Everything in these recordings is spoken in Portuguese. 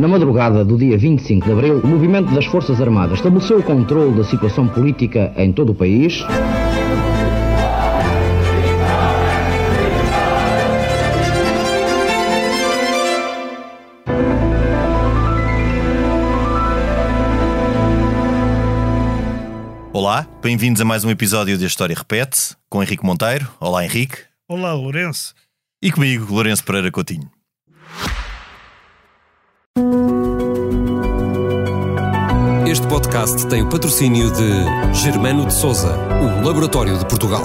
Na madrugada do dia 25 de abril, o movimento das Forças Armadas estabeleceu o controle da situação política em todo o país. Olá, bem-vindos a mais um episódio de A História Repete, com Henrique Monteiro. Olá, Henrique. Olá, Lourenço. E comigo, Lourenço Pereira Coutinho. Este podcast tem o patrocínio de Germano de Souza, o Laboratório de Portugal.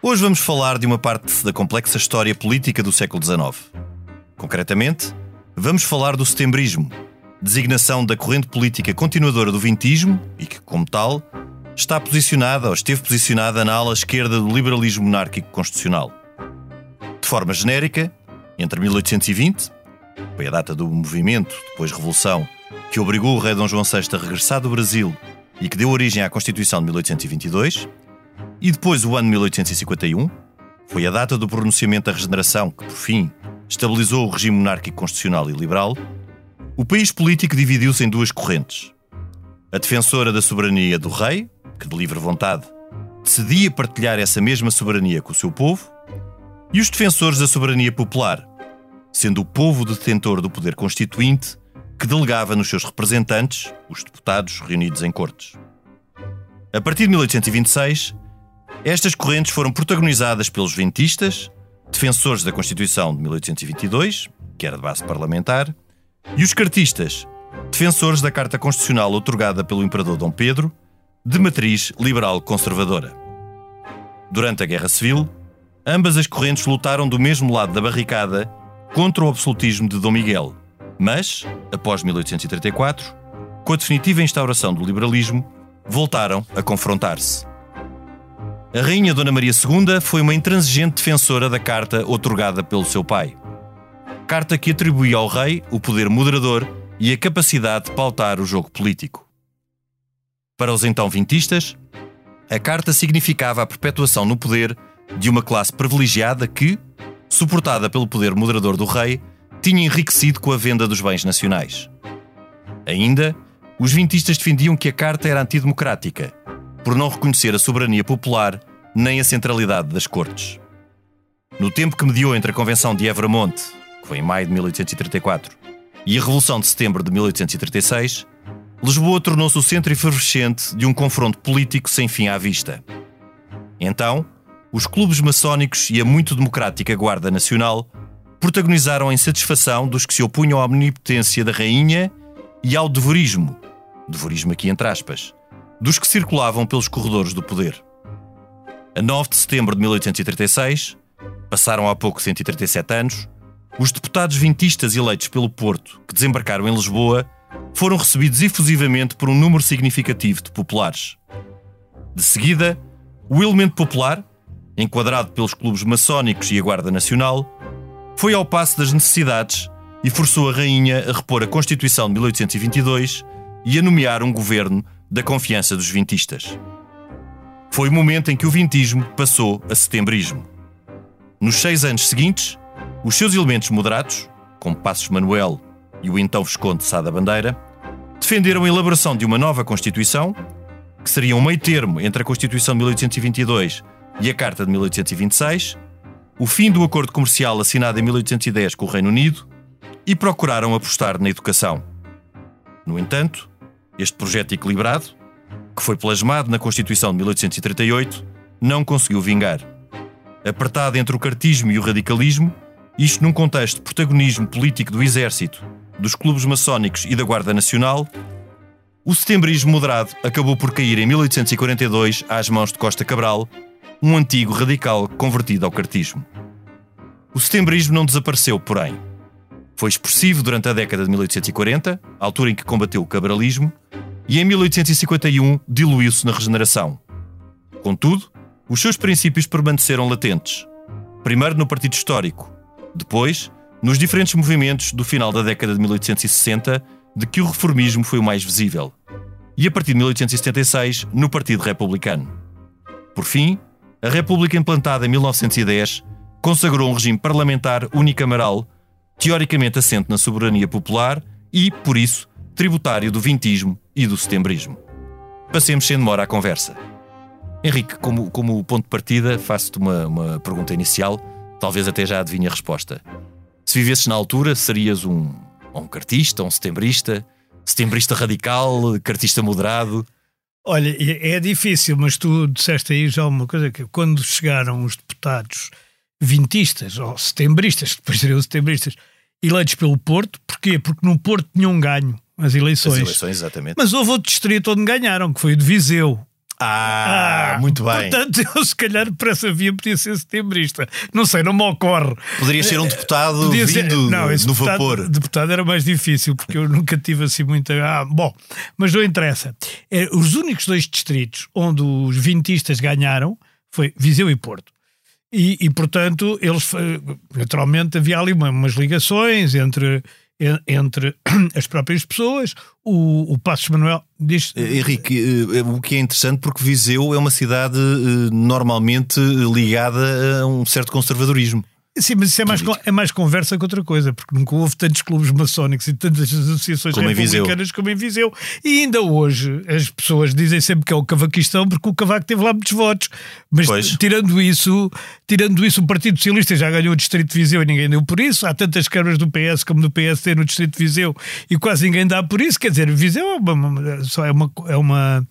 Hoje vamos falar de uma parte da complexa história política do século XIX. Concretamente, vamos falar do setembrismo, designação da corrente política continuadora do vintismo e que, como tal, está posicionada ou esteve posicionada na ala esquerda do liberalismo monárquico constitucional. De forma genérica, entre 1820 foi a data do movimento, depois Revolução, que obrigou o rei Dom João VI a regressar do Brasil e que deu origem à Constituição de 1822, e depois o ano 1851, foi a data do pronunciamento da regeneração que, por fim, estabilizou o regime monárquico constitucional e liberal, o país político dividiu-se em duas correntes. A defensora da soberania do rei, que de livre vontade decidia partilhar essa mesma soberania com o seu povo, e os defensores da soberania popular, sendo o povo detentor do poder constituinte que delegava nos seus representantes, os deputados reunidos em cortes. A partir de 1826, estas correntes foram protagonizadas pelos ventistas, defensores da Constituição de 1822, que era de base parlamentar, e os cartistas, defensores da Carta Constitucional otorgada pelo Imperador Dom Pedro, de matriz liberal conservadora. Durante a Guerra Civil, ambas as correntes lutaram do mesmo lado da barricada contra o absolutismo de Dom Miguel, mas, após 1834, com a definitiva instauração do liberalismo, voltaram a confrontar-se. A rainha Dona Maria II foi uma intransigente defensora da carta otorgada pelo seu pai. Carta que atribuía ao rei o poder moderador e a capacidade de pautar o jogo político. Para os então vintistas, a carta significava a perpetuação no poder de uma classe privilegiada que, suportada pelo poder moderador do rei, tinha enriquecido com a venda dos bens nacionais. Ainda, os vintistas defendiam que a carta era antidemocrática, por não reconhecer a soberania popular nem a centralidade das cortes. No tempo que mediou entre a Convenção de Evramonte, que foi em maio de 1834, e a Revolução de Setembro de 1836, Lisboa tornou-se o centro efervescente de um confronto político sem fim à vista. Então, os clubes maçónicos e a muito democrática Guarda Nacional protagonizaram a insatisfação dos que se opunham à omnipotência da rainha e ao devorismo, devorismo aqui entre aspas, dos que circulavam pelos corredores do poder. A 9 de setembro de 1836, passaram há pouco 137 anos, os deputados vintistas eleitos pelo Porto, que desembarcaram em Lisboa, foram recebidos efusivamente por um número significativo de populares. De seguida, o elemento popular, enquadrado pelos clubes maçónicos e a Guarda Nacional, foi ao passo das necessidades e forçou a rainha a repor a Constituição de 1822 e a nomear um governo da confiança dos vintistas. Foi o momento em que o vintismo passou a setembrismo. Nos seis anos seguintes, os seus elementos moderados, como Passos Manuel e o então Visconde Sá da Bandeira, defenderam a elaboração de uma nova Constituição, que seria um meio termo entre a Constituição de 1822 e a Carta de 1826, o fim do acordo comercial assinado em 1810 com o Reino Unido e procuraram apostar na educação. No entanto, este projeto equilibrado, que foi plasmado na Constituição de 1838, não conseguiu vingar. Apertado entre o cartismo e o radicalismo, isto num contexto de protagonismo político do Exército, dos clubes maçónicos e da Guarda Nacional, o setembrismo moderado acabou por cair em 1842 às mãos de Costa Cabral, um antigo radical convertido ao cartismo. O setembrismo não desapareceu, porém. Foi expressivo durante a década de 1840, altura em que combateu o cabralismo, e em 1851 diluiu-se na regeneração. Contudo, os seus princípios permaneceram latentes. Primeiro no Partido Histórico, depois nos diferentes movimentos do final da década de 1860, de que o reformismo foi o mais visível, e a partir de 1876 no Partido Republicano. Por fim, a República implantada em 1910 consagrou um regime parlamentar unicameral, teoricamente assente na soberania popular e, por isso, tributário do vintismo e do setembrismo. Passemos sem demora à conversa. Henrique, como, como ponto de partida, faço-te uma, uma pergunta inicial, talvez até já adivinhe a resposta. Se vivesses na altura, serias um, um cartista, um setembrista, setembrista radical, cartista moderado? Olha, é difícil, mas tu disseste aí já uma coisa que quando chegaram os deputados vintistas ou setembristas, que depois seriam setembristas, eleitos pelo Porto, porquê? Porque no Porto tinham ganho as eleições. As eleições, exatamente. Mas houve outro distrito onde ganharam, que foi o de Viseu. Ah, ah, muito bem. Portanto, eu se calhar por essa via podia ser setembrista. Não sei, não me ocorre. Poderia ser um eh, deputado podia vindo ser, não, no deputado, vapor. Deputado era mais difícil, porque eu nunca tive assim muita. Ah, bom, mas não interessa. É, os únicos dois distritos onde os vintistas ganharam foi Viseu e Porto. E, e portanto, eles naturalmente havia ali umas ligações entre entre as próprias pessoas. O, o Passos Manuel diz. Eh, Henrique, eh, o que é interessante porque Viseu é uma cidade eh, normalmente ligada a um certo conservadorismo. Sim, mas isso é mais, é mais conversa que outra coisa, porque nunca houve tantos clubes maçónicos e tantas associações como republicanas como em Viseu. E ainda hoje as pessoas dizem sempre que é o cavaquistão porque o cavaco teve lá muitos votos. Mas pois. tirando isso, tirando isso, o Partido Socialista já ganhou o Distrito de Viseu e ninguém deu por isso. Há tantas câmaras do PS como do PSD no Distrito de Viseu e quase ninguém dá por isso. Quer dizer, Viseu é uma, só é uma, é uma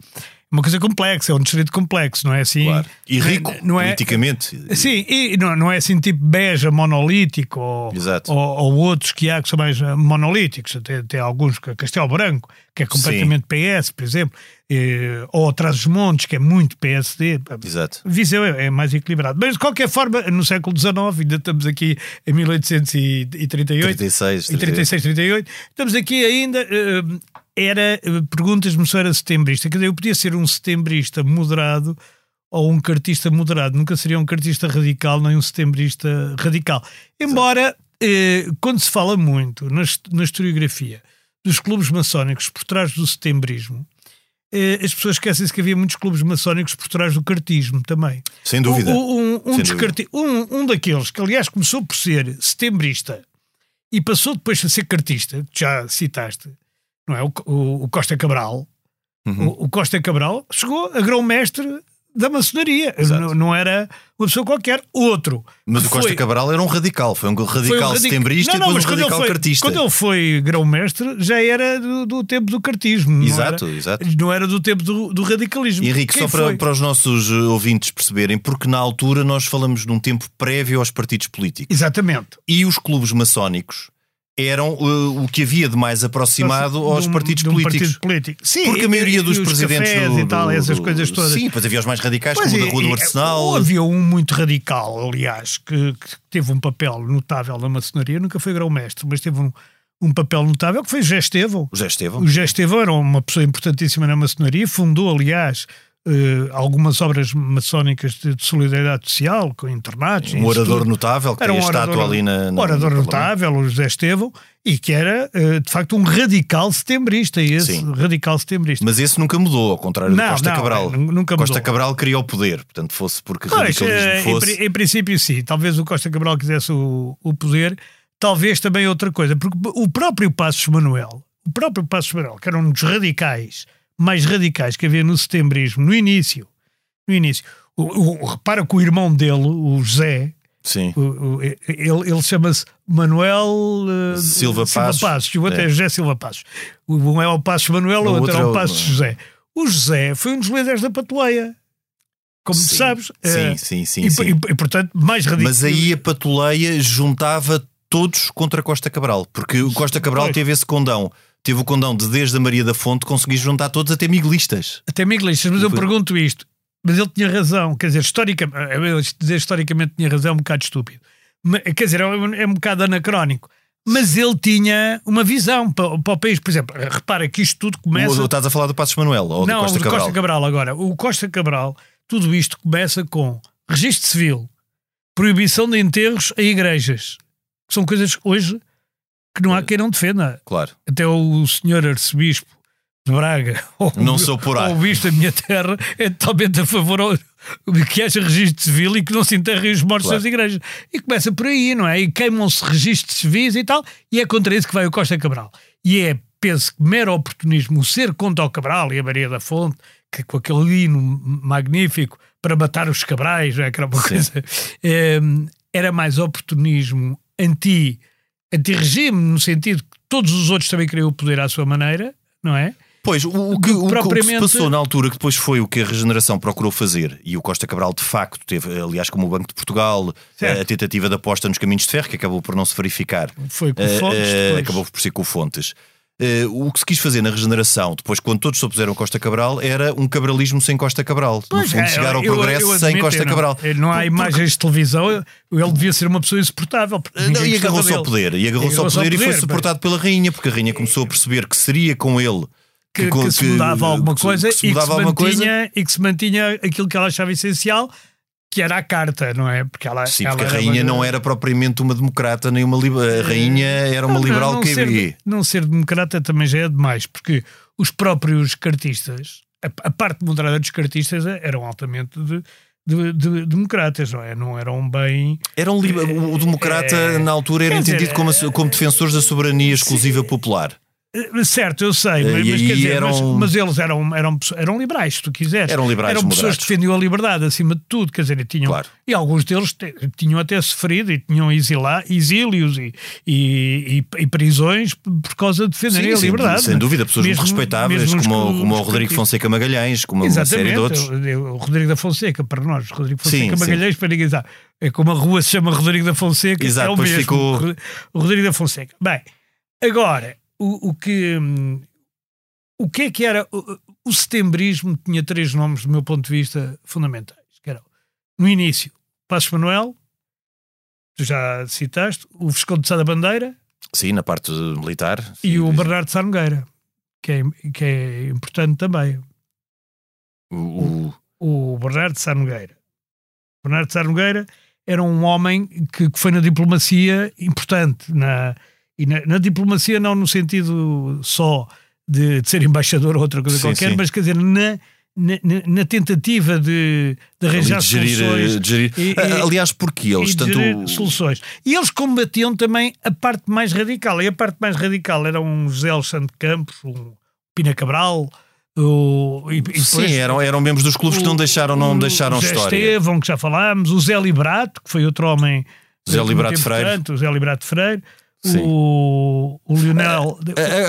uma coisa complexa, é um distrito complexo, não é assim? Claro. E rico, não é, politicamente. Sim, e não, não é assim tipo Beja monolítico ou, ou, ou, outros que há que são mais eh, monolíticos, tem, tem alguns, Castelo Branco, que é completamente Sim. PS, por exemplo, e, ou Trás dos Montes, que é muito PSD. Exato. Viseu é, é, mais equilibrado. Mas de qualquer forma, no século XIX, ainda estamos aqui em 1838. 36, 36, 38, estamos aqui ainda. Uh, era eh, perguntas-me se era setembrista. Quer dizer, eu podia ser um setembrista moderado ou um cartista moderado. Nunca seria um cartista radical nem um setembrista radical. Embora, eh, quando se fala muito na, na historiografia dos clubes maçónicos por trás do setembrismo, eh, as pessoas esquecem-se que havia muitos clubes maçónicos por trás do cartismo também. Sem dúvida. Um, um, um, Sem dúvida. um, um daqueles que, aliás, começou por ser setembrista e passou depois a ser cartista, que já citaste, não é? O, o, o Costa Cabral. Uhum. O, o, Costa Cabral chegou a grão-mestre da maçonaria. Não, não, era uma pessoa qualquer, outro. Mas o Costa foi... Cabral era um radical, foi um radical foi um setembrista não, não, e depois um radical foi, cartista. Quando ele foi grão-mestre, já era do, do, tempo do cartismo. Exato, não era, exato. Não era do tempo do, do radicalismo. Henrique, Quem só para, para, os nossos ouvintes perceberem, porque na altura nós falamos de um tempo prévio aos partidos políticos. Exatamente. E os clubes maçónicos eram uh, o que havia de mais aproximado aos um, partidos políticos. Partido político. Sim, Porque a maioria dos presidentes do, e tal, essas coisas todas. Sim, depois havia os mais radicais, pois como o da Rua do Arsenal. Havia um muito radical, aliás, que, que, teve um papel notável na maçonaria, nunca foi grão-mestre, mas teve um, um papel notável que foi o José Estevão. O José Estevão. O Estevão era uma pessoa importantíssima na maçonaria, fundou, aliás, Uh, algumas obras maçónicas de, de, solidariedade social, com internatos. Um orador notável, que era um a estátua ali na. Um orador notável, o José Estevão, e que era, uh, de facto, um radical setembrista. E esse Sim. radical setembrista. Mas esse nunca mudou, ao contrário não, do Costa não, Cabral. É, nunca mudou. Costa Cabral queria o poder, portanto, fosse porque pois, radicalismo uh, fosse. Em, em, princípio, sim. Talvez o Costa Cabral quisesse o, o poder, talvez também outra coisa, porque o próprio Passos Manuel, o próprio Passos Manuel, que era um dos radicais mais radicais que havia no setembrismo, no início. No início. O, o, repara que o irmão dele, o José, Sim. O, ele, ele chama-se Manuel uh, Silva, Silva Passos. Passos. O outro é. é José Silva Passos. Um é o Passos Manuel, o, outro é o Passos é... José. O José foi um dos líderes da Patuleia. Como sim, sabes. Sim, uh, sim, sim, e, sim. E, e, portanto, mais radical. Mas aí a Patuleia juntava todos contra Costa Cabral, porque o Costa Cabral teve esse condão teve o condão de desde a Maria da Fonte conseguir juntar todos até miguelistas. Até miguelistas, mas eu pergunto isto. Mas ele tinha razão, quer dizer, historicamente, dizer historicamente tinha razão é um bocado estúpido. Quer dizer, é um, é um bocado anacrónico. Mas ele tinha uma visão para, para, o país. Por exemplo, repara que isto tudo começa. Ou, estás a falar do Passos Manuel ou Não, do Costa Cabral? Costa Cabral agora. O Costa Cabral, tudo isto começa com registro civil, proibição de enterros a igrejas. São coisas que hoje que não há quem não defenda. Claro. Até o senhor arcebispo de Braga ou, não sou por ou o Bispo da minha terra é totalmente a favor de que haja registro civil e que não se enterrem os mortos claro. das igrejas. E começa por aí, não é? E queimam-se registros civis e tal, e é contra isso que vai o Costa Cabral. E é, penso que mero oportunismo, o ser contra o Cabral e a Maria da Fonte, que com aquele hino magnífico para matar os cabrais, não é? Que era uma Sim. coisa. É, era mais oportunismo anti, anti-regime, no sentido que todos os outros também queriam o poder à sua maneira, não é? Pois, o, o, que, o, propriamente... o, que, se passou na altura, que depois foi o que a regeneração procurou fazer, e o Costa Cabral de facto teve, aliás, como o Banco de Portugal, a, a, tentativa de aposta nos caminhos de ferro, que acabou por não se verificar. Foi com uh, Fontes. Uh, acabou por ser com Fontes. Uh, o que se quis fazer na regeneração, depois, quando todos se opuseram a Costa Cabral, era um cabralismo sem Costa Cabral. No fundo, é, chegar ao eu, progresso eu, eu sem Costa não, Cabral. Não há imagens de televisão, ele devia ser uma pessoa insuportável. Não, e agarrou-se ao poder. E agarrou-se ao poder, poder, e foi suportado bem. pela rainha, porque a rainha começou a perceber que seria com ele que, que, que, se mudava alguma coisa, se, que se e, que se mantinha, coisa. e que se mantinha aquilo que ela achava essencial, que era a carta, não é? Porque ela, Sim, porque a rainha uma... não era propriamente uma democrata, nem uma a rainha era uma não, liberal não, não ser, não ser democrata também já é demais, porque os próprios cartistas, a, a parte moderada dos cartistas eram altamente de, de, de, democratas, não é? Não eram bem. Eram o democrata é, na altura era entendido dizer, como, como defensores da soberania exclusiva sim, popular. Eh, certo, eu sei, mas, mas, dizer, eram... mas, mas, eles eram, eram, eram liberais, se tu quiseres. Eram liberais, Eram pessoas moderados. que defendiam a liberdade acima de tudo, quer dizer, e, tinham, claro. e alguns deles tinham até sofrido e tinham exilá, exílios e, e, e, e, prisões por causa de defenderem a liberdade. Sem, sem dúvida, pessoas mesmo, muito respeitáveis, como, como o Rodrigo Fonseca Magalhães, como Exatamente, uma série de outros. O, o Rodrigo da Fonseca, para nós, Rodrigo Fonseca sim, Magalhães, sim. para ninguém sabe. É como a rua se chama Rodrigo da Fonseca, Exato, é o mesmo. Ficou... Rodrigo da Fonseca. Bem, agora o, o, que, o que é que era. O, o setembrismo tinha três nomes, do meu ponto de vista, fundamentais. Que eram, no início, Passos Manuel, tu já citaste, o Visconde de Sá da Bandeira. Sim, na parte militar. Sim, e o Bernardo Sarnogueira, que é, que é importante também. O, o, o Bernardo Sarnogueira. Bernardo Sarnogueira era um homem que, que foi na diplomacia importante, na, e na, na, diplomacia não no sentido só de, de ser embaixador ou outra coisa sim, qualquer, sim. mas quer dizer, na, na, na, tentativa de, de arranjar de gerir, soluções. De gerir. E, Aliás, porque eles tanto. soluções. E eles combatiam também a parte mais radical. E a parte mais radical era um José Alexandre Campos, um Pina Cabral. O, e, e Sim, eram, eram membros dos clubes o, que não deixaram, não deixaram José história. Estevão, que já falámos, o Zé Librato, que foi outro homem. Zé Librato Freire. O Zé Librato Freire o, o Lionel.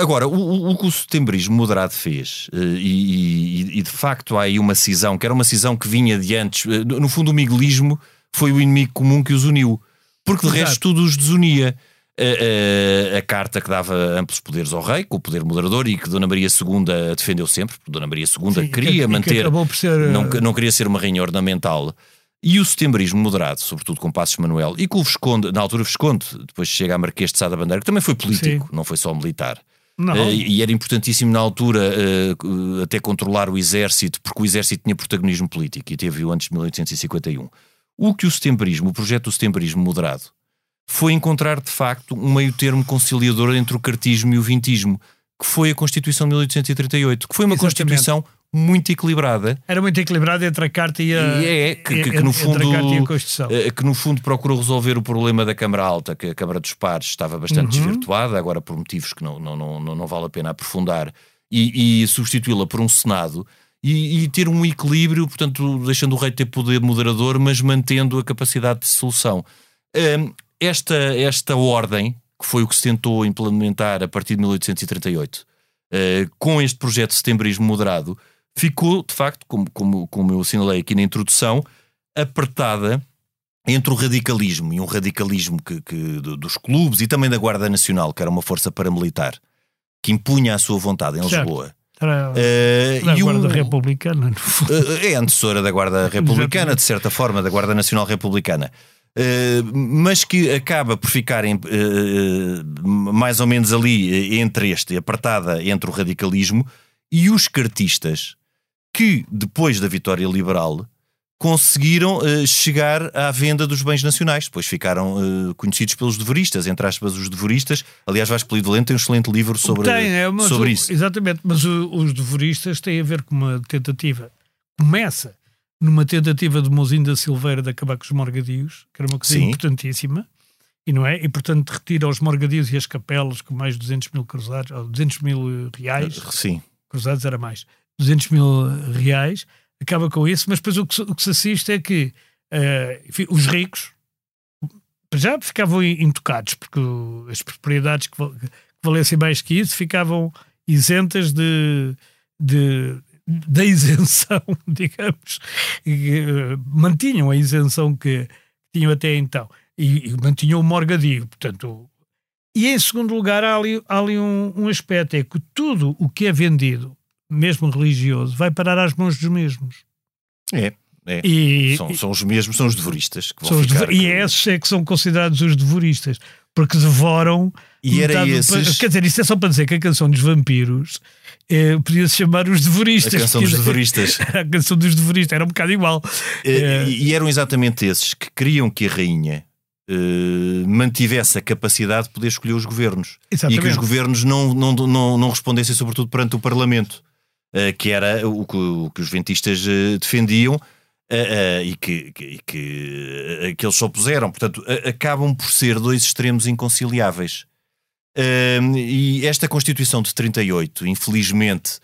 Agora, o, o que o setembrismo moderado fez, eh, e, e, e, de facto há aí uma cisão, que era uma cisão que vinha de antes, eh, no fundo, o miguelismo foi o inimigo comum que os uniu, porque de Exato. resto tudo os desunia. A, a, a, carta que dava amplos poderes ao rei, com o poder moderador, e que Dona Maria II defendeu sempre, porque Dona Maria II Sim, queria que, manter. Que ser... não, não queria ser uma rainha ornamental. E o setembrismo moderado, sobretudo com Passos Manuel, e com o Visconde, na altura Visconde, depois chega a Marquês de Sá da Bandeira, que também foi político, Sim. não foi só militar. Uh, e era importantíssimo na altura uh, até controlar o exército, porque o exército tinha protagonismo político e teve-o antes de 1851. O que o setembrismo, o projeto do setembrismo moderado, foi encontrar de facto um meio termo conciliador entre o cartismo e o vintismo, que foi a Constituição de 1838, que foi uma Exatamente. Constituição muito equilibrada. Era muito equilibrada entre a carta e a. E é, que, que, que no fundo. Eh, que no fundo procurou resolver o problema da Câmara Alta, que a Câmara dos Pares estava bastante uhum. desvirtuada, agora por motivos que não, não, não, não, vale a pena aprofundar, e, e substituí-la por um Senado. E, e, ter um equilíbrio, portanto, deixando o rei ter poder moderador, mas mantendo a capacidade de solução. Esta, esta ordem, que foi o que se tentou implementar a partir de 1838, uh, eh, com este projeto de setembrismo moderado, ficou, de facto, como, como, como eu assinalei aqui na introdução, apertada entre o radicalismo e um radicalismo que, que, dos clubes e também da Guarda Nacional, que era uma força paramilitar, que impunha a sua vontade em Lisboa. Era uh, a Guarda um, Republicana. Uh, é antecessora da Guarda Republicana, de certa forma, da Guarda Nacional Republicana. Uh, mas que acaba por ficar em, mais ou menos ali entre este, apertada entre o radicalismo e os cartistas, que depois da vitória liberal conseguiram uh, chegar à venda dos bens nacionais. Depois ficaram uh, conhecidos pelos devoristas, entre aspas, os devoristas. Aliás, Vasco Polido tem um excelente livro sobre, tem, é, sobre o, isso. Exatamente, mas o, os devoristas têm a ver com uma tentativa. Começa numa tentativa de Mozinho da Silveira de acabar com os morgadios, que era uma coisa Sim. importantíssima, e não é? E portanto retira os morgadios e as capelas com mais de 200 mil cruzados, ou 200 mil reais. Sim. Cruzados era mais. 200 mil reais acaba com isso, mas depois o que, o que se assiste é que uh, enfim, os ricos já ficavam intocados, porque as propriedades que, valessem mais que isso ficavam isentas de, de, da isenção, digamos, e, uh, mantinham a isenção que tinham até então e, e mantinham o morgadio, portanto. E em segundo lugar, há ali, há ali um, um aspecto: é que tudo o que é vendido mesmo religioso, vai parar às mãos dos mesmos. É. É. E, são, são, os mesmos, são os devoristas que vão ficar. E esses é que são considerados os devoristas, porque devoram. E era esses... Quer dizer, isso é só para dizer que a canção dos vampiros eh, podia-se chamar os devoristas. A canção dos devoristas. a canção dos devoristas, era um bocado igual. Eh, e, e eram exatamente esses que queriam que a rainha Uh, mantivesse a capacidade de poder escolher os governos Exatamente. e que os governos não, não, não, não respondessem, sobretudo, perante o Parlamento. Eh, que era o que, o que os ventistas uh, defendiam uh, e que, que, que, que, eles só puseram. Portanto, acabam por ser dois extremos inconciliáveis. e esta Constituição de 38, infelizmente,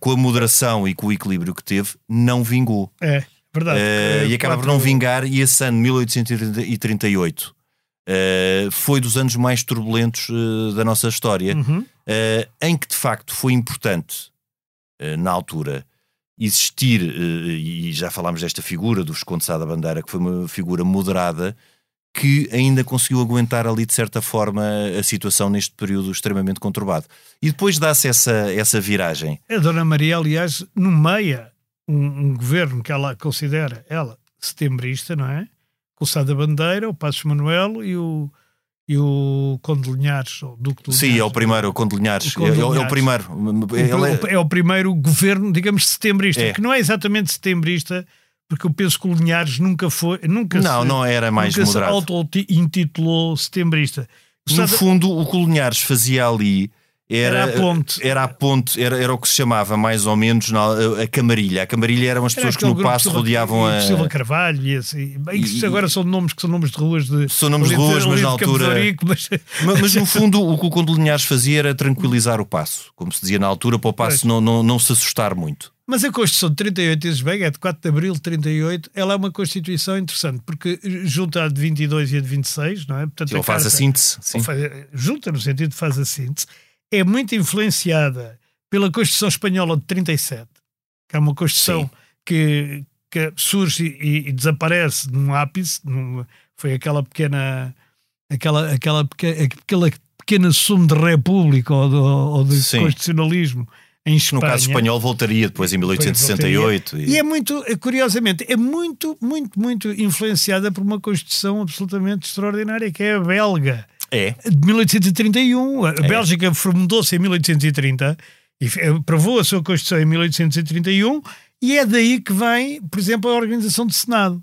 com a moderação e com o equilíbrio que teve, não vingou. É, verdade. e acaba por não vingar, e esse ano, 1838. Uh, foi dos anos mais turbulentos uh, da nossa história, uhum. uh, em que de facto foi importante eh, na altura existir, eh, e já falámos desta figura do Visconde da Bandeira, que foi uma figura moderada, que ainda conseguiu aguentar ali de certa forma a situação neste período extremamente conturbado. E depois dá-se essa, essa viragem. A Dona Maria, aliás, nomeia um, um governo que ela considera, ela, setembrista, não é? Com o Sá da Bandeira, o Passos Manuel e o e o Conde de Linhares, o Duque de Linhares. Sim, é o primeiro, o Conde de Linhares. O é, é, o primeiro. É... é... o primeiro governo, digamos, setembrista, é. que não é exatamente setembrista, porque eu penso que o Linhares nunca foi. Nunca não, se, não era mais nunca moderado. se auto-intitulou setembrista. No fundo, o que o Linhares fazia ali era, era a ponte. Era a ponte, era, era o que se chamava mais ou menos na, a camarilha. A camarilha eram as pessoas que no passo rodeavam a. Silva Carvalho e assim. Isso agora são nomes que são nomes de ruas de. São nomes de ruas, mas na altura. Mas... mas... mas... no fundo o que o Conde Linhares fazia era tranquilizar o passo, como se dizia na altura, para o passo não, não, não se assustar muito. Mas a Constituição de 38, dizes bem, é de 4 de abril de 38, ela é uma Constituição interessante, porque junta a de 22 e a de 26, não é? Portanto, Ele faz a síntese. Sim. Junta, no sentido de faz a síntese é muito influenciada pela Constituição Espanhola de 37, que é uma Constituição que, que, surge e, e, desaparece num ápice, num, foi aquela pequena aquela, aquela, pequena, aquela pequena sumo de república ou de, ou de constitucionalismo em Espanha. No caso espanhol voltaria depois em 1868. E... e é muito, curiosamente, é muito, muito, muito influenciada por uma Constituição absolutamente extraordinária, que é a belga. É. De 1831. A é. Bélgica formou-se em 1830 e aprovou a sua Constituição em 1831 e é daí que vem, por exemplo, a organização do Senado.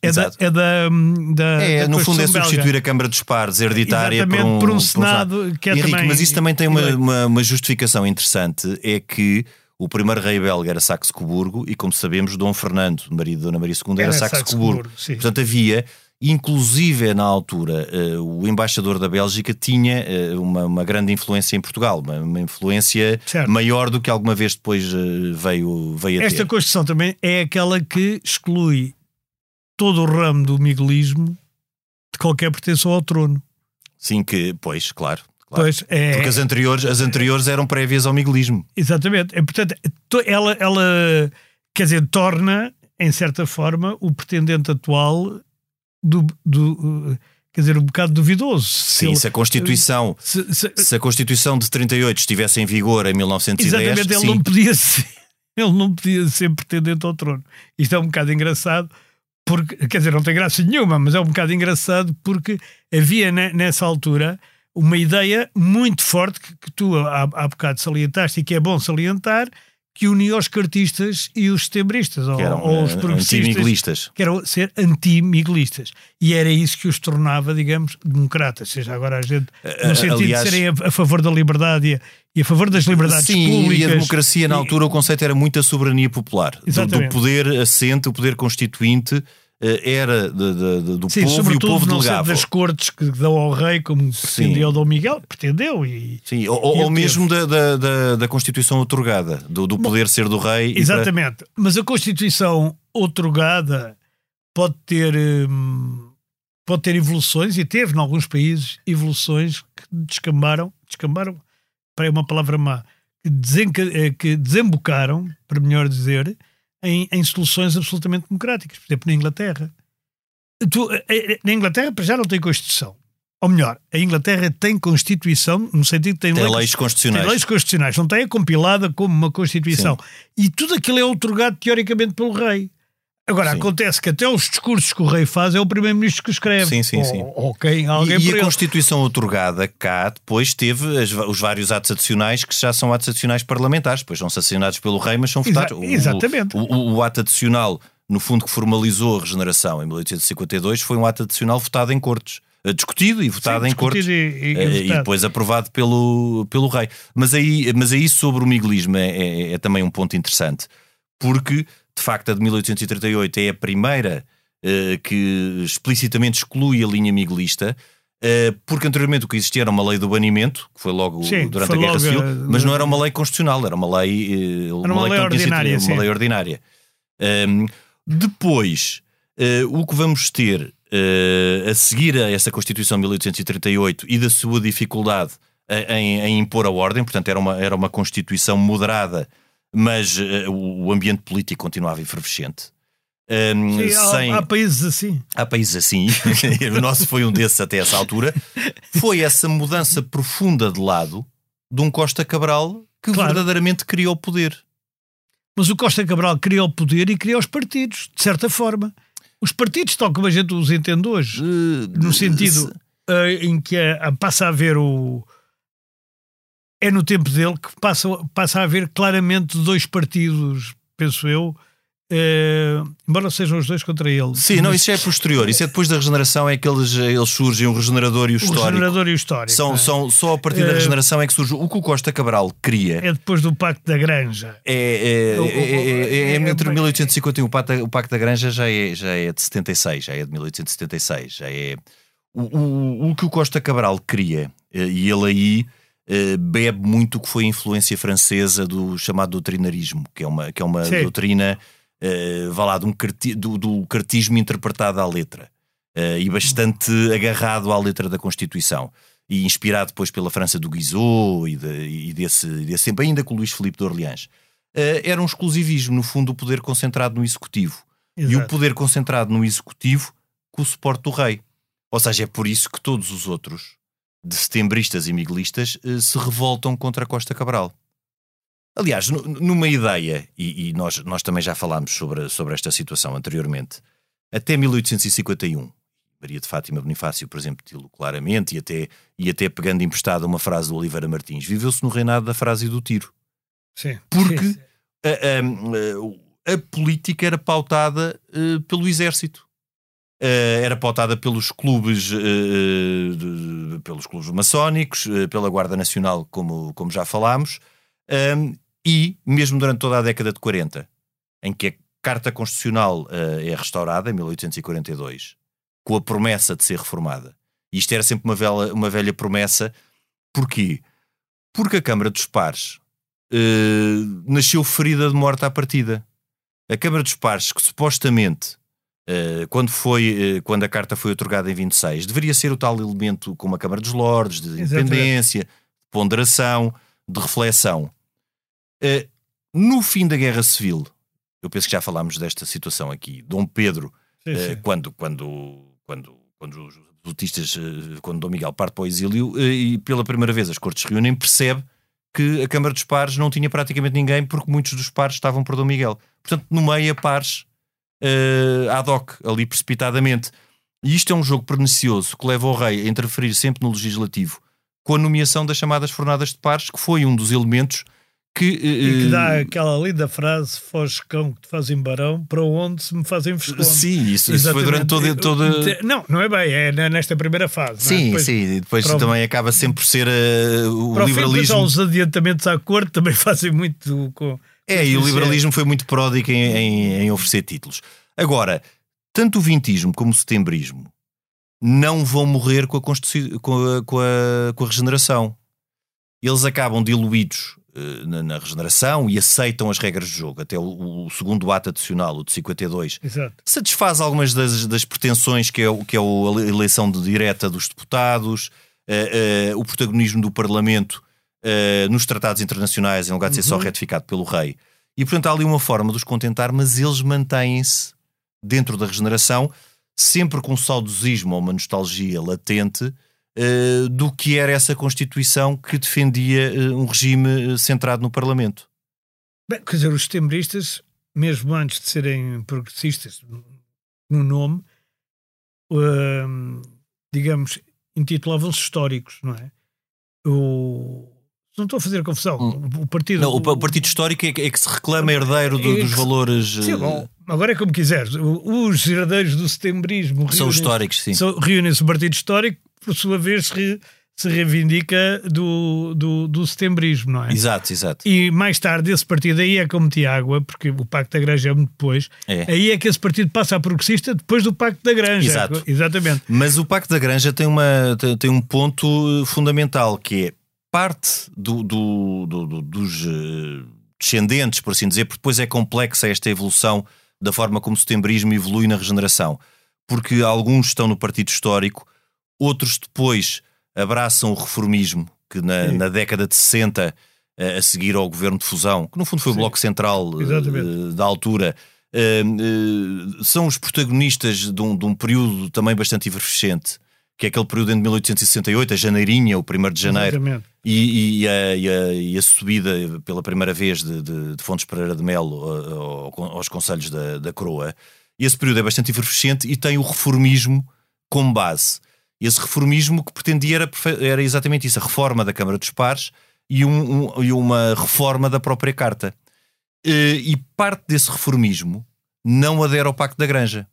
É da, é da, da, É, da no fundo é substituir belga. a Câmara dos Pares hereditária por um, por um Senado por um... que é Henrique, também... Mas isso também tem uma, uma, uma, justificação interessante, é que o primeiro rei belga era Saxe-Coburgo e, como sabemos, Dom Fernando, marido de Dona Maria II, era, era Saxe-Coburgo. Saxe Portanto, havia Inclusive, na altura, uh, o embaixador da Bélgica tinha uh, uma, uma, grande influência em Portugal, uma, uma influência certo. maior do que alguma vez depois uh, veio, veio a Esta ter. Esta Constituição também é aquela que exclui todo o ramo do miguelismo de qualquer pertenção ao trono. Sim, que, pois, claro. Claro. Pois, é... Porque as anteriores, as anteriores eram prévias ao miguelismo. Exatamente. É, portanto, ela, ela, quer dizer, torna, em certa forma, o pretendente atual do, do quer dizer, um bocado duvidoso. Sim, se, ele, se a Constituição se, se, se, a Constituição de 38 estivesse em vigor em 1910, exatamente, ele não podia ser, ele não podia ser pretendente ao trono. Isto é um bocado engraçado, porque, quer dizer, não tem graça nenhuma, mas é um bocado engraçado porque havia nessa altura uma ideia muito forte que, que tu há, há bocado salientaste e que é bom salientar, que unia os cartistas e os setembristas, ou, eram, ou, os eh, progressistas, que eram ser anti-miguelistas. E era isso que os tornava, digamos, democratas. Seja agora a gente, no sentido Aliás, de serem a, a, favor da liberdade e a, e a favor das liberdades sim, públicas. e a democracia, na altura, o conceito era muito a soberania popular. Do, do, poder assente, o poder constituinte eh, era de, de, do Sim, povo e o povo delegava. das cortes que dão ao rei, como pretendia o Dom Miguel, pretendeu. E, Sim, ou, ou mesmo da, da, da, Constituição otorgada, do, do poder Bom, ser do rei. Exatamente, para... mas a Constituição otorgada pode ter, hum, pode ter evoluções, e teve em alguns países evoluções que descambaram, descambaram, para uma palavra má, que, desenca, eh, que desembocaram, para melhor dizer, em, em soluções absolutamente democráticas. Por exemplo, na Inglaterra. Tu, eh, eh, na Inglaterra, para já, não tem Constituição. Ou melhor, a Inglaterra tem Constituição, no sentido que tem, tem leis, leis, constitucionais. Tem leis constitucionais, não tem a compilada como uma Constituição. Sim. E tudo aquilo é otorgado teoricamente pelo rei. Agora, sim. acontece que até os discursos que o rei faz é o primeiro-ministro que escreve. Sim, sim, sim. Ou, ou quem, alguém e, e a Constituição otorgada cá depois teve as, os vários atos adicionais que já são atos adicionais parlamentares, depois são assassinados pelo rei, mas são votados. Exa exatamente. O, o, o, ato adicional, no fundo, que formalizou a regeneração em 1852 foi um ato adicional votado em cortes. Eh, discutido e votado sim, em cortes e, e, eh, e, depois aprovado pelo, pelo rei. Mas aí, mas aí sobre o miguelismo é, é, é também um ponto interessante, porque de facto, a de 1838 é a primeira uh, que explicitamente exclui a linha miguelista. Uh, porque anteriormente o que existia era uma lei do banimento, que foi logo Sim, durante foi a Guerra Civil, a... mas não era uma lei constitucional, era uma lei, uh, era uma, uma, lei, lei ordinária. Uma lei ordinária. Um, ehm, depois, o que vamos ter a seguir a essa Constituição de 1838 e da sua dificuldade em, em, impor a ordem, portanto, era uma, era uma Constituição moderada mas uh, o ambiente político continuava efervescente. Um, Sim, sem... há, há, países assim. Há países assim. o nosso foi um desses até essa altura. Foi essa mudança profunda de lado de um Costa Cabral que claro. verdadeiramente criou poder. Mas o Costa Cabral criou o poder e criou os partidos, de certa forma. Os partidos, tal como a gente os entende hoje, uh, no sentido uh, em que passa a haver o, é no tempo dele que passa, passa a haver claramente dois partidos, penso eu, Uh, embora sejam os dois contra ele. Sim, não, isso é posterior. Isso é depois da regeneração, é que eles, eles surgem, o regenerador e o, o histórico. regenerador e o histórico. São, é? são, só a partir da eh, regeneração é que surge. O que o Costa Cabral cria. É depois do Pacto da Granja. É, é, é, é, é entre 1851 o Pacto, o Pacto da Granja já é, já é de 76, já é de 1876. Já é. O, o, o que o Costa Cabral cria, e ele aí eh, bebe muito o que foi a influência francesa do chamado doutrinarismo, que é uma, que é uma doutrina, uh, vá lá, um carti, do, do, cartismo interpretado à letra uh, e bastante agarrado à letra da Constituição. E inspirado depois pela França do Guizot e, de, e desse, desse tempo, ainda com o Luís Filipe de Orleans. Uh, era um exclusivismo, no fundo, o poder concentrado no executivo. Exato. E o poder concentrado no executivo com o suporte do rei. Ou seja, é por isso que todos os outros de setembristas e miguelistas eh, se revoltam contra Costa Cabral. Aliás, numa ideia, e, e, nós, nós também já falámos sobre, sobre esta situação anteriormente, até 1851, Maria de Fátima Bonifácio, por exemplo, dilo claramente, e até, e até pegando emprestada uma frase do Oliveira Martins, viveu-se no reinado da frase e do tiro. Sim. Porque sim, sim. A, a, a, política era pautada uh, pelo exército. Uh, era pautada pelos clubes, uh, de, pelos clubes maçónicos, uh, pela Guarda Nacional, como, como já falámos, um, e mesmo durante toda a década de 40, em que a Carta Constitucional é restaurada, em 1842, com a promessa de ser reformada. E isto era sempre uma velha, uma velha promessa. Porquê? Porque a Câmara dos Pares nasceu ferida de morte à partida. A Câmara dos Pares, que supostamente Uh, quando, foi, uh, quando a carta foi otorgada em 26, deveria ser o tal elemento como a Câmara dos Lordes, de independência, de ponderação, de reflexão. Uh, no fim da Guerra Civil, eu penso que já falámos desta situação aqui, Dom Pedro, sim, sim. quando, quando, quando, quando os absolutistas, quando Dom Miguel parte para o exílio e pela primeira vez as cortes reúnem, percebe que a Câmara dos Pares não tinha praticamente ninguém porque muitos dos pares estavam por Dom Miguel. Portanto, nomeia pares uh, ad hoc, ali precipitadamente. E isto é um jogo pernicioso que leva o rei a interferir sempre no legislativo com a nomeação das chamadas fornadas de pares, que foi um dos elementos que, e que dá aquela linda frase foge cão que te fazem barão para onde se me fazem fescão sim, isso, isso, foi durante todo... não, não é bem, é nesta primeira fase sim, é? depois, sim, depois também acaba sempre por ser uh, o para liberalismo o os adiantamentos à corte também fazem muito com, é, e o liberalismo foi muito pródigo em, em, em oferecer títulos agora, tanto o vintismo como o setembrismo não vão morrer com a, com a, com a, com a regeneração eles acabam diluídos uh, na, na, regeneração e aceitam as regras do jogo. Até o, o, segundo ato adicional, o de 52, Exato. satisfaz algumas das, das pretensões que é, que é a eleição direta dos deputados, uh, uh, o protagonismo do Parlamento nos tratados internacionais, em lugar de ser uhum. só retificado pelo rei. E, portanto, há ali uma forma de os contentar, mas eles mantêm-se dentro da regeneração, sempre com um saudosismo ou uma nostalgia latente uh, do que era essa Constituição que defendia uh, um regime centrado no Parlamento. Bem, quer dizer, os setembristas, mesmo antes de serem progressistas no nome, uh, digamos, intitulavam-se históricos, não é? Não estou a fazer confusão. Hum. O partido. Não, o, partido histórico é que, é que se reclama herdeiro do, é dos valores. Sim, bom, agora é como quiseres. Os herdeiros do setembrismo são históricos, sim. Reúnem-se o partido histórico por sua vez, se, se reivindica do, do, do setembrismo, não é? Exato, exato. E mais tarde esse partido aí é como Tiago, porque o Pacto da Granja é muito depois, é. aí é que esse partido passa a progressista depois do Pacto da Granja. Exato. Exatamente. Mas o Pacto da Granja tem, uma, tem, tem um ponto fundamental, que é parte do, do, do, dos eh, descendentes, por assim dizer, porque depois é complexa esta evolução da forma como o setembrismo evolui na regeneração. Porque alguns estão no partido histórico, outros depois abraçam o reformismo, que na, na década de 60, eh, a seguir ao governo de fusão, que no fundo foi o Sim. bloco central uh, da altura, são os protagonistas de um, de um, período também bastante efervescente, que é aquele período entre 1868, a janeirinha, o 1 de janeiro, e, e, a, e, a, e, a, subida pela primeira vez de, de, de Fontes Pereira de Melo aos conselhos da, da Coroa. Esse período é bastante efervescente e tem o reformismo como base esse reformismo que pretendia era, era exatamente isso, a reforma da Câmara dos Pares e, um, um, e uma reforma da própria Carta. E parte desse reformismo não adere ao Pacto da Granja.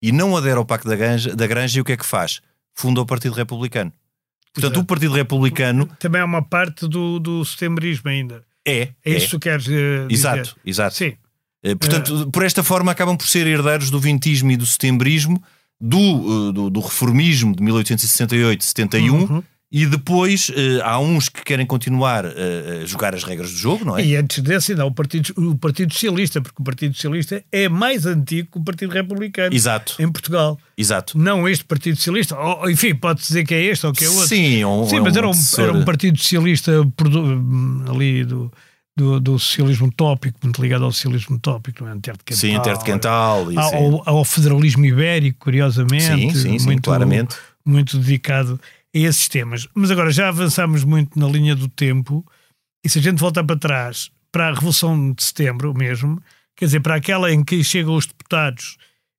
E não adere ao Pacto da Granja, da Granja e o que é que faz? Funda o Partido Republicano. Portanto, Exato. o Partido Republicano. Também é uma parte do, do setembrismo ainda. É. É, é. isso que queres uh, dizer. Exato, exato. Sim. Uh, portanto, uh, por esta forma acabam por ser herdeiros do vintismo e do setembrismo do, eh, do, do reformismo de 1868-71 uhum. E depois uh, há uns que querem continuar a jogar as regras do jogo, não é? E antes desse ainda o Partido, o Partido Socialista, porque o Partido Socialista é mais antigo que o Partido Republicano Exato. em Portugal. Exato. Não este Partido Socialista, ou, enfim, pode dizer que é este ou que é outro. Sim, um, Sim mas é um, era, um, era um Partido Socialista ali do do, do, socialismo utópico, muito ligado ao socialismo utópico, não é? Interdecantal, sim, Interdecantal. Ao, ao, federalismo ibérico, curiosamente. Sim, sim, muito, claramente. Muito dedicado a esses temas. Mas agora já avançamos muito na linha do tempo e se a gente voltar para trás, para a Revolução de Setembro mesmo, quer dizer, para aquela em que chegam os deputados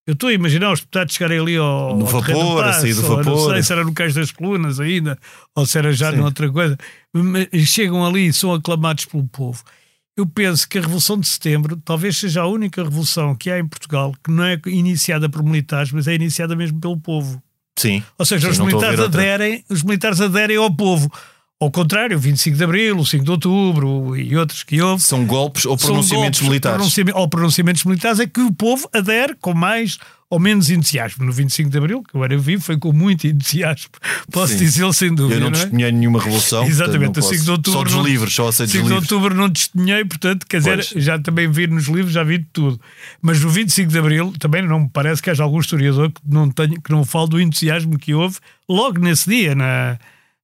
eu estou a imaginar os deputados chegarem ali ao. No ao vapor, a sair do vapor. Não sei se era no Cais das Colunas ainda, ou se era já noutra coisa. Mas chegam ali e são aclamados pelo povo. Eu penso que a Revolução de Setembro talvez seja a única revolução que há em Portugal que não é iniciada por militares, mas é iniciada mesmo pelo povo. Sim. Ou seja, Sim, os, militares aderem, os militares aderem ao povo. Ao contrário, o 25 de Abril, o 5 de Outubro e outros que houve. São golpes ou pronunciamentos golpes, militares. Pronunciamentos, ou pronunciamentos militares é que o povo adere com mais ou menos entusiasmo. No 25 de Abril, que eu era vivo, foi com muito entusiasmo. Posso dizê-lo sem dúvida. Eu não, não é? testemunhei nenhuma revolução. Exatamente, o 5 de Outubro. Só dos não, livros, só dos 5 de Outubro não testemunhei, portanto, quer dizer, pois. já também vi nos livros, já vi de tudo. Mas no 25 de Abril, também não me parece que haja algum historiador que não, tenha, que não fale do entusiasmo que houve logo nesse dia, na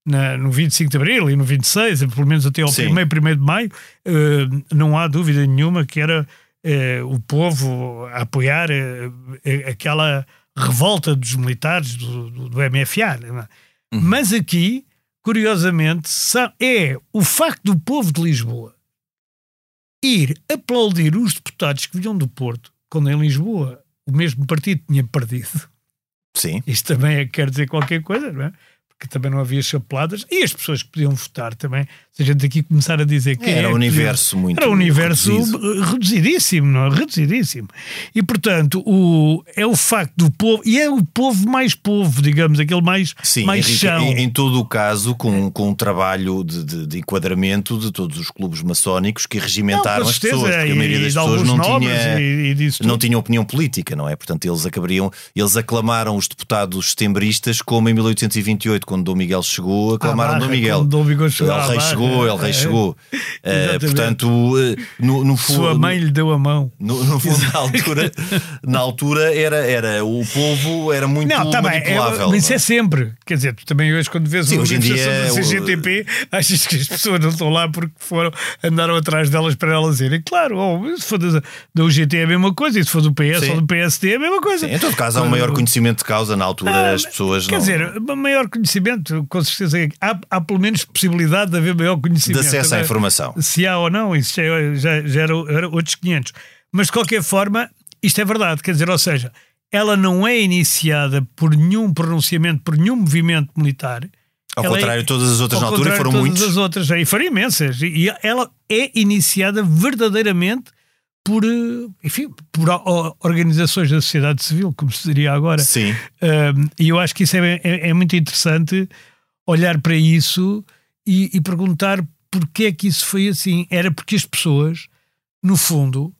na, no 25 de Abril e no 26, pelo menos até ao Sim. 1 1 de Maio, uh, não há dúvida nenhuma que era uh, o povo a apoiar uh, aquela revolta dos militares do, do, do MFA. É? Uhum. Mas aqui, curiosamente, é o facto do povo de Lisboa ir aplaudir os deputados que vinham do Porto, quando em Lisboa o mesmo partido tinha perdido. Sim. Isto também é, quer dizer qualquer coisa, não é? Porque também não havia chapeladas, e as pessoas que podiam votar também. Se a gente aqui começar a dizer que. Era é, um universo podia, muito. Era um universo reduzido. reduzidíssimo, não é? Reduzidíssimo. E, portanto, o, é o facto do povo, e é o povo mais povo, digamos, aquele mais, Sim, mais Henrique, chão. Em, em, todo o caso, com, com um trabalho de, de, de, enquadramento de todos os clubes maçónicos que regimentaram não, as pessoas, porque a maioria das pessoas não tinha, e, e não tinha opinião política, não é? Portanto, eles acabariam, eles aclamaram os deputados setembristas como em 1828, quando Dom Miguel chegou, aclamaram ah, Dom Miguel. Dom Miguel chegou, el rei chegou, el rei chegou. Uh, portanto, uh, no, no fundo. Sua mãe lhe deu a mão. No, no fundo, na altura, na altura era, era, o povo era muito não, tá manipulável. Bem, é, mas isso é sempre. Quer dizer, tu também hoje, quando vês Sim, uma hoje em dia, da CGTP, o... achas que as pessoas não estão lá porque foram, andaram atrás delas para elas irem. Claro, oh, se for da, da UGT é a mesma coisa, e se for do PS Sim. ou do PSD é a mesma coisa. Sim, em todo caso, há um maior conhecimento de causa na altura, ah, as pessoas quer não. Quer dizer, maior conhecimento, com certeza, há, há pelo menos possibilidade de haver maior conhecimento. De acesso à informação. Se há ou não, isso já, já, era, era outros 500. Mas de qualquer forma, isto é verdade, quer dizer, ou seja, ela não é iniciada por nenhum pronunciamento, por nenhum movimento militar. Ao ela contrário, é, todas as outras na altura foram todas muitos. as outras, e foram imensas. E ela é iniciada verdadeiramente por, enfim, por organizações da sociedade civil, como se diria agora. Sim. Um, e eu acho que isso é, é, é, muito interessante olhar para isso e, e perguntar porque é que isso foi assim. Era porque as pessoas, no fundo,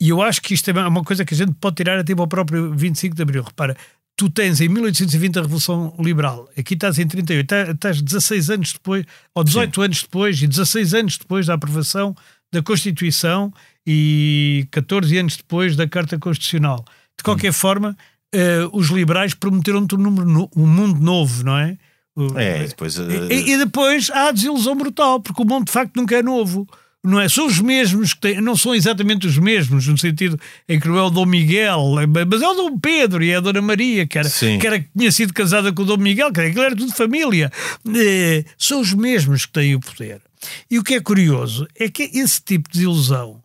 e eu acho que isto é uma coisa que a gente pode tirar até para o próprio 25 de Abril. Repara, tu tens em 1820 a Revolução Liberal, aqui estás em 38, tá, estás 16 anos depois, ou 18 Sim. anos depois, e 16 anos depois da aprovação da Constituição e 14 anos depois da Carta Constitucional. De qualquer hum. forma, uh, os liberais prometeram-te um, no, um mundo novo, não é? É, e depois, uh... e, e, depois há a desilusão brutal, porque o mundo de facto nunca é novo. Não é? São os mesmos que têm, não são exatamente os mesmos, no sentido em que não é o Dom Miguel, mas é o Dom Pedro e é a Dona Maria, que era, que, era, que tinha sido casada com o Dom Miguel, que era, que era tudo família. É, são os mesmos que têm o poder. E o que é curioso é que esse tipo de ilusão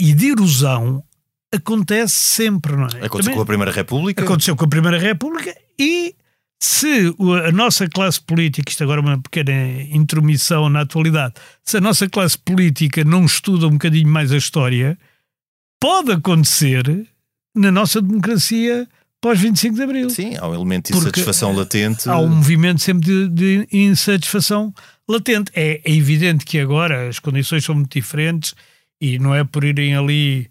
e de erosão acontece sempre, não é? Aconteceu Também com a Primeira República. Aconteceu com a Primeira República e se a nossa classe política, isto agora é uma pequena intromissão na atualidade, se a nossa classe política não estuda um bocadinho mais a história, pode acontecer na nossa democracia pós 25 de Abril. Sim, há um elemento de insatisfação latente. Há um movimento sempre de, de insatisfação latente. É, é, evidente que agora as condições são muito diferentes e não é por irem ali,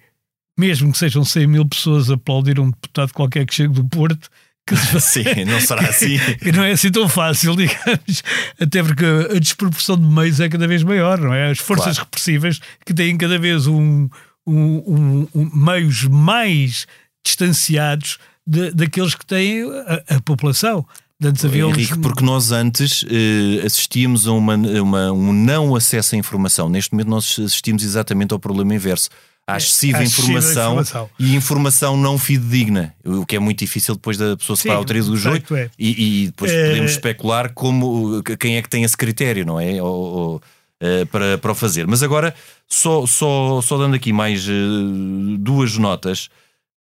mesmo que sejam 100 mil pessoas, aplaudir um deputado qualquer que chegue do Porto. Que... Sim, não será assim. e não é assim tão fácil, digamos. Até porque a desproporção de meios é cada vez maior, não é? As forças claro. repressivas que têm cada vez um, um, um, um meios mais distanciados de, daqueles que têm a, a população. Antes havia Henrique, uns... porque nós antes uh, assistíamos a uma, uma, um não acesso à informação. Neste momento nós assistimos exatamente ao problema inverso. Há excessiva, informação, informação, e informação não fidedigna, o que é muito difícil depois da pessoa separar o trigo do joio é. e, e, depois é... podemos especular como quem é que tem esse critério, não é? Ou, ou, uh, para, para o fazer. Mas agora, só, só, só dando aqui mais uh, duas notas.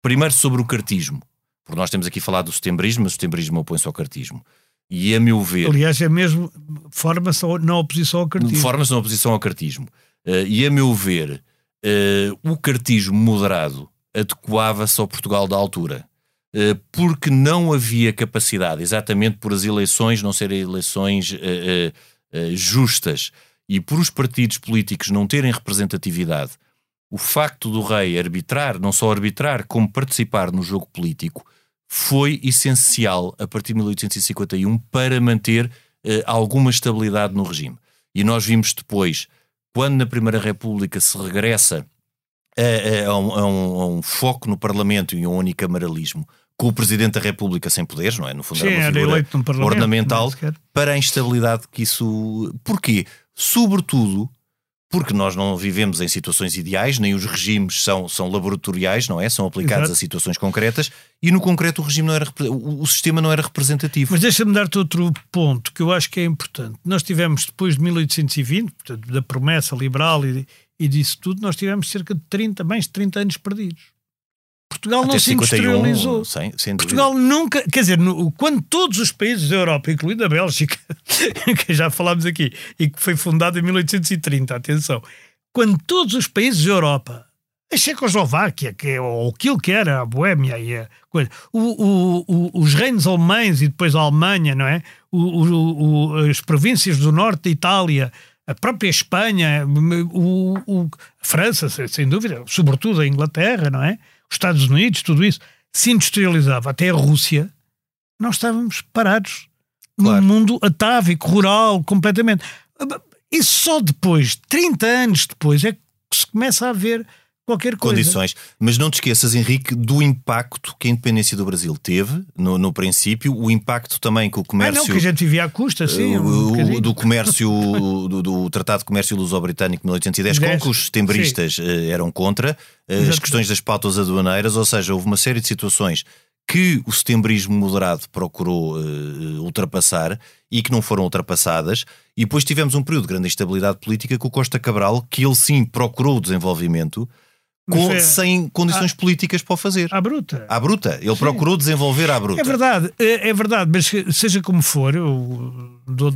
Primeiro sobre o cartismo. Porque nós temos aqui falado do setembrismo, mas o setembrismo opõe-se ao cartismo. E a meu ver. Aliás, é mesmo forma-se na oposição ao cartismo. Forma-se na oposição ao cartismo. Uh, e a meu ver, uh, o cartismo moderado adequava-se ao Portugal da altura. Uh, porque não havia capacidade, exatamente por as eleições não serem eleições justas e por os partidos políticos não terem representatividade, o facto do rei arbitrar, não só arbitrar, como participar no jogo político, foi essencial a partir de 1851 para manter uh, alguma estabilidade no regime. E nós vimos depois, quando na Primeira República se regressa a, a, um, a, um, a um, foco no Parlamento e um unicameralismo, com o Presidente da República sem poderes, não é? No fundo Sim, era uma figura ornamental para a instabilidade que isso... Porquê? Sobretudo porque nós não vivemos em situações ideais, nem os regimes são, são laboratoriais, não é? São aplicados Exato. a situações concretas e no concreto o regime não era o, sistema não era representativo. Mas deixa-me dar-te outro ponto que eu acho que é importante. Nós tivemos depois de 1820, portanto, da promessa liberal e, e disso tudo, nós tivemos cerca de 30, mais de 30 anos perdidos. Portugal Até não se 51, industrializou. Sem, sem Portugal nunca, quer dizer, no, quando todos os países da Europa, incluindo a Bélgica, que já falámos aqui, e que foi fundada em 1830, atenção, quando todos os países da Europa, a Checoslováquia, que é, ou aquilo que era a Boémia e a coisa, o, o, o, os reinos alemães e depois a Alemanha, não é? as províncias do norte da Itália, a própria Espanha, o, o, a França, sem dúvida, sobretudo a Inglaterra, não é? Os Estados Unidos, tudo isso, se industrializava até a Rússia, nós estávamos parados claro. num mundo atávico, rural, completamente. E só depois, 30 anos depois, é que se começa a ver qualquer coisa. Condições. Mas não te esqueças, Henrique, do impacto que a independência do Brasil teve, no, no princípio, o impacto também que o comércio. Ah, não, que a gente vivia à custa, sim. Um o, do comércio, do, do, Tratado de Comércio Luso-Britânico de 1810, 10, com que os setembristas sim. Eh, eram contra, eh, Exato. as questões das pautas aduaneiras, ou seja, houve uma série de situações que o setembrismo moderado procurou uh, ultrapassar e que não foram ultrapassadas. E depois tivemos um período de grande instabilidade política com o Costa Cabral, que ele sim procurou o desenvolvimento, com, é, sem condições à, políticas para o fazer. À bruta. À bruta. Ele Sim. procurou desenvolver à bruta. É verdade, é, é, verdade, mas seja como for, eu dou,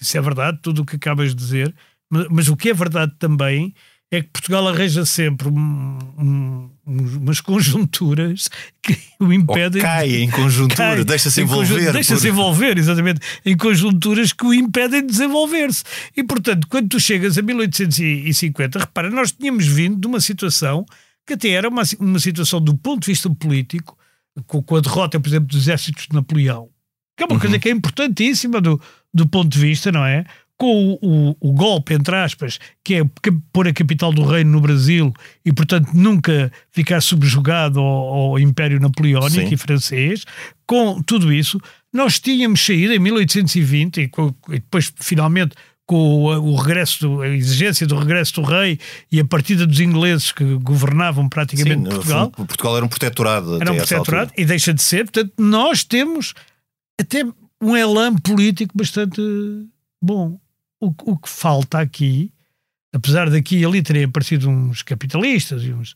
isso é verdade, tudo o que acabas de dizer, mas, mas o que é verdade também é que Portugal arranja sempre um, um, umas conjunturas que o impedem. Ou cai em conjuntura, deixa-se envolver. Deixa-se por... envolver, exatamente, em conjunturas que o impedem de desenvolver-se. E, portanto, quando tu chegas a 1850, repara, nós tínhamos vindo de uma situação que até era uma, uma situação do ponto de vista político, com, com a derrota, por exemplo, dos exércitos de Napoleão, que é uma uhum. coisa que é importantíssima do, do ponto de vista, não é? Com o, o, golpe, entre aspas, que é pôr a capital do reino no Brasil e, portanto, nunca ficar subjugado ao, ao Império Napoleónico Sim. e francês, com tudo isso, nós tínhamos saído em 1820 e, com, e depois, finalmente, com o, o, regresso, a exigência do regresso do rei e a partida dos ingleses que governavam praticamente Sim, Portugal. Portugal era um protetorado. Era um protetorado e deixa de ser. Portanto, nós temos até um elan político bastante bom o, o que falta aqui, apesar daqui e ali terem aparecido uns capitalistas e uns,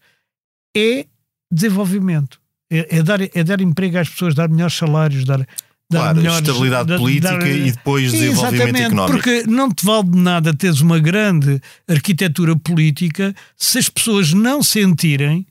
é desenvolvimento. É, é, dar, é dar emprego às pessoas, dar melhores salários, dar, dar claro, melhores, estabilidade dar, política dar, e depois desenvolvimento económico. Porque não te vale de nada teres uma grande arquitetura política se as pessoas não sentirem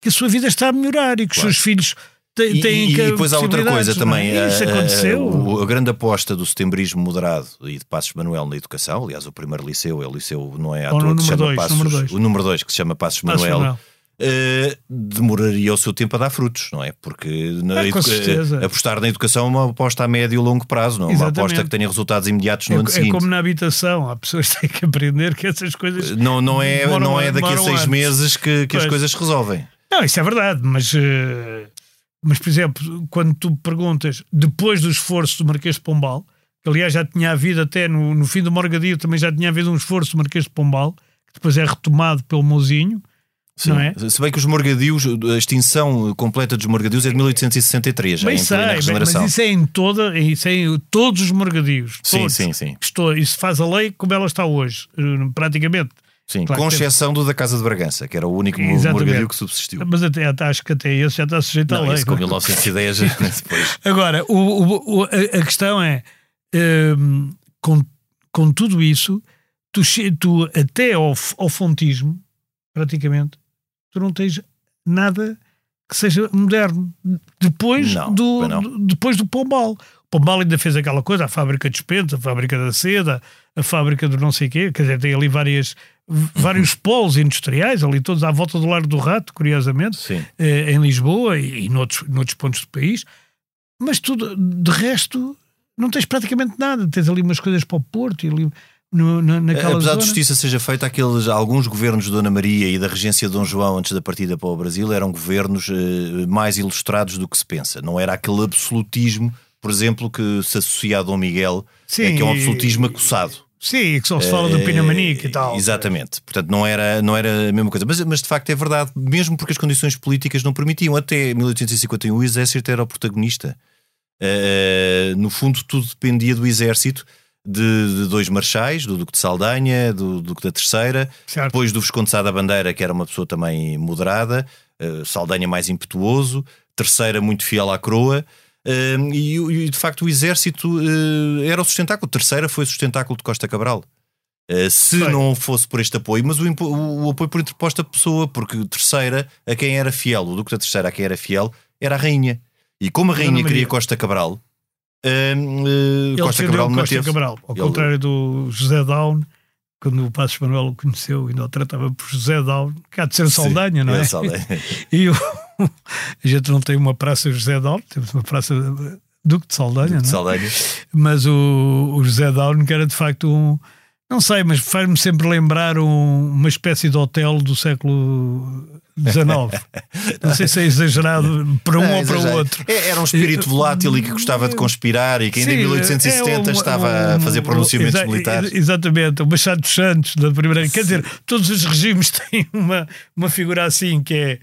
que a sua vida está a melhorar e que claro. os seus filhos tem, tem e, e depois há outra coisa também. É? Isso aconteceu. A, a, a, grande aposta do setembrismo moderado e de Passos Manuel na educação, aliás, o primeiro liceu é o liceu, não é à toa que se chama dois, Passos, número dois. o número 2 que se chama Passos, Passos Manuel. Manuel. Uh, demoraria o seu tempo a dar frutos, não é? Porque na é, uh, apostar na educação é uma aposta a médio e longo prazo, não é uma aposta que tenha resultados imediatos no é, ano é seguinte. É como na habitação, há pessoas que têm que aprender que essas coisas. Não, não, é, não é daqui a seis anos. meses que, que as coisas se resolvem. Não, isso é verdade, mas. Uh mas, por exemplo, quando tu perguntas, depois do esforço do Marquês de Pombal, que aliás já tinha havido até no, no fim do Morgadio, também já tinha havido um esforço do Marquês de Pombal, que depois é retomado pelo Mozinho. Sim. Não é? Se bem que os morgadios, a extinção completa dos morgadios é de 1863, já bem sei, mas isso é em toda, isso é em todos os morgadios. Sim, sim, sim. Estou, isso faz a lei como ela está hoje, eh, praticamente. Sim, claro com exceção do da Casa de Bragança, que era o único morgadio que subsistiu. Mas até, acho que até esse já está sujeito não, à lei. Esse com 1910 depois. Agora, o, o, a, questão é, um, com, com tudo isso, tu, tu até ao, ao fontismo, praticamente, tu não tens nada que seja moderno. Depois, não, do, do, depois do Pombal. O Pombal ainda fez aquela coisa, a fábrica de espentos, a fábrica da seda, a fábrica do não sei quê, quer dizer, tem ali várias vários polos industriais, ali todos à volta do Largo do Rato, curiosamente, eh, em Lisboa e, e noutros, noutros pontos do país. Mas tudo, de resto, não tens praticamente nada. Tens ali umas coisas para o Porto e ali. No, na, naquela Apesar zona. de justiça seja feita, aqueles, alguns governos de Dona Maria e da regência de Dom João antes da partida para o Brasil eram governos eh, mais ilustrados do que se pensa. Não era aquele absolutismo, por exemplo, que se associa a Dom Miguel, Sim, é, que é um absolutismo acossado. Sim, que só se fala do eh, Pinamanique e tal. Exatamente. Portanto, não era, não era a mesma coisa. Mas, mas de facto é verdade, mesmo porque as condições políticas não permitiam. Até 1851 o exército era o protagonista. Uh, no fundo, tudo dependia do exército. De, de, dois marchais, do Duque de Saldanha, do Duque da Terceira, certo. depois do Visconde Sá da Bandeira, que era uma pessoa também moderada, Uh, Saldanha mais impetuoso, terceira muito fiel à coroa. Uh, e, e, de facto o exército uh, era o sustentáculo. Terceira foi o sustentáculo de Costa Cabral. Uh, se não fosse por este apoio, mas o, o, o, apoio por interposta pessoa, porque terceira a quem era fiel, o Duque da Terceira a quem era fiel, era a rainha. E como a rainha queria Costa Cabral, uh, Costa Cabral Costa. Cabral, ao Ele... contrário do José Down, quando o Passos Manuel o conheceu, ainda o tratava por José Down, há de ser Saldanha, Sim, não é? é Saldanha. e o, a gente não tem uma praça José Down, temos uma praça Duque de Saldanha, Duque de Saldanha. Mas o, o José Down, que era de facto um não sei, mas faz-me sempre lembrar um, uma espécie de hotel do século XIX. Não sei se é exagerado para um não, ou para o outro. É, era um espírito volátil e que gostava de conspirar e que ainda Sim, em 1870 é um, estava um, a fazer pronunciamentos exa militares. Exatamente, o Machado dos Santos da primeira. Quer dizer, todos os regimes têm uma, uma figura assim que é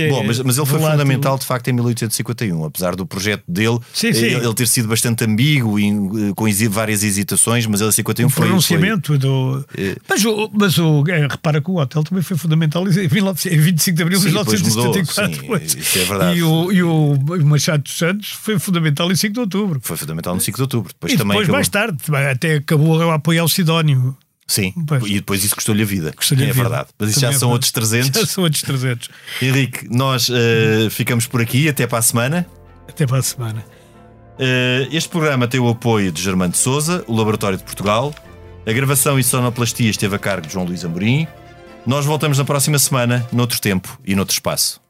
é Bom, mas, mas ele foi fundamental de facto em 1851, apesar do projeto dele sim, sim. Ele, ter sido bastante ambíguo e eh, com várias hesitações, mas ele em 51 o foi. pronunciamento foi... do. É... Mas, o, mas o, é, repara que o hotel também foi fundamental em 25 de abril de 1974. Mudou, sim, isso é verdade. E o, e o Machado dos Santos foi fundamental em 5 de outubro. Foi fundamental no 5 de outubro. Depois, e também depois, acabou... mais tarde, até acabou a apoiar o Sidónio. Sim, pois. e depois isso custou-lhe a vida. Custou é a vida. verdade. Mas isso já é são outros 300. Já são outros 300. Henrique, nós uh, ficamos por aqui. Até para a semana. Até para a semana. Uh, este programa tem o apoio de Germano de Souza, o Laboratório de Portugal. A gravação e sonoplastia esteve a cargo de João Luís Amorim. Nós voltamos na próxima semana, noutro tempo e noutro espaço.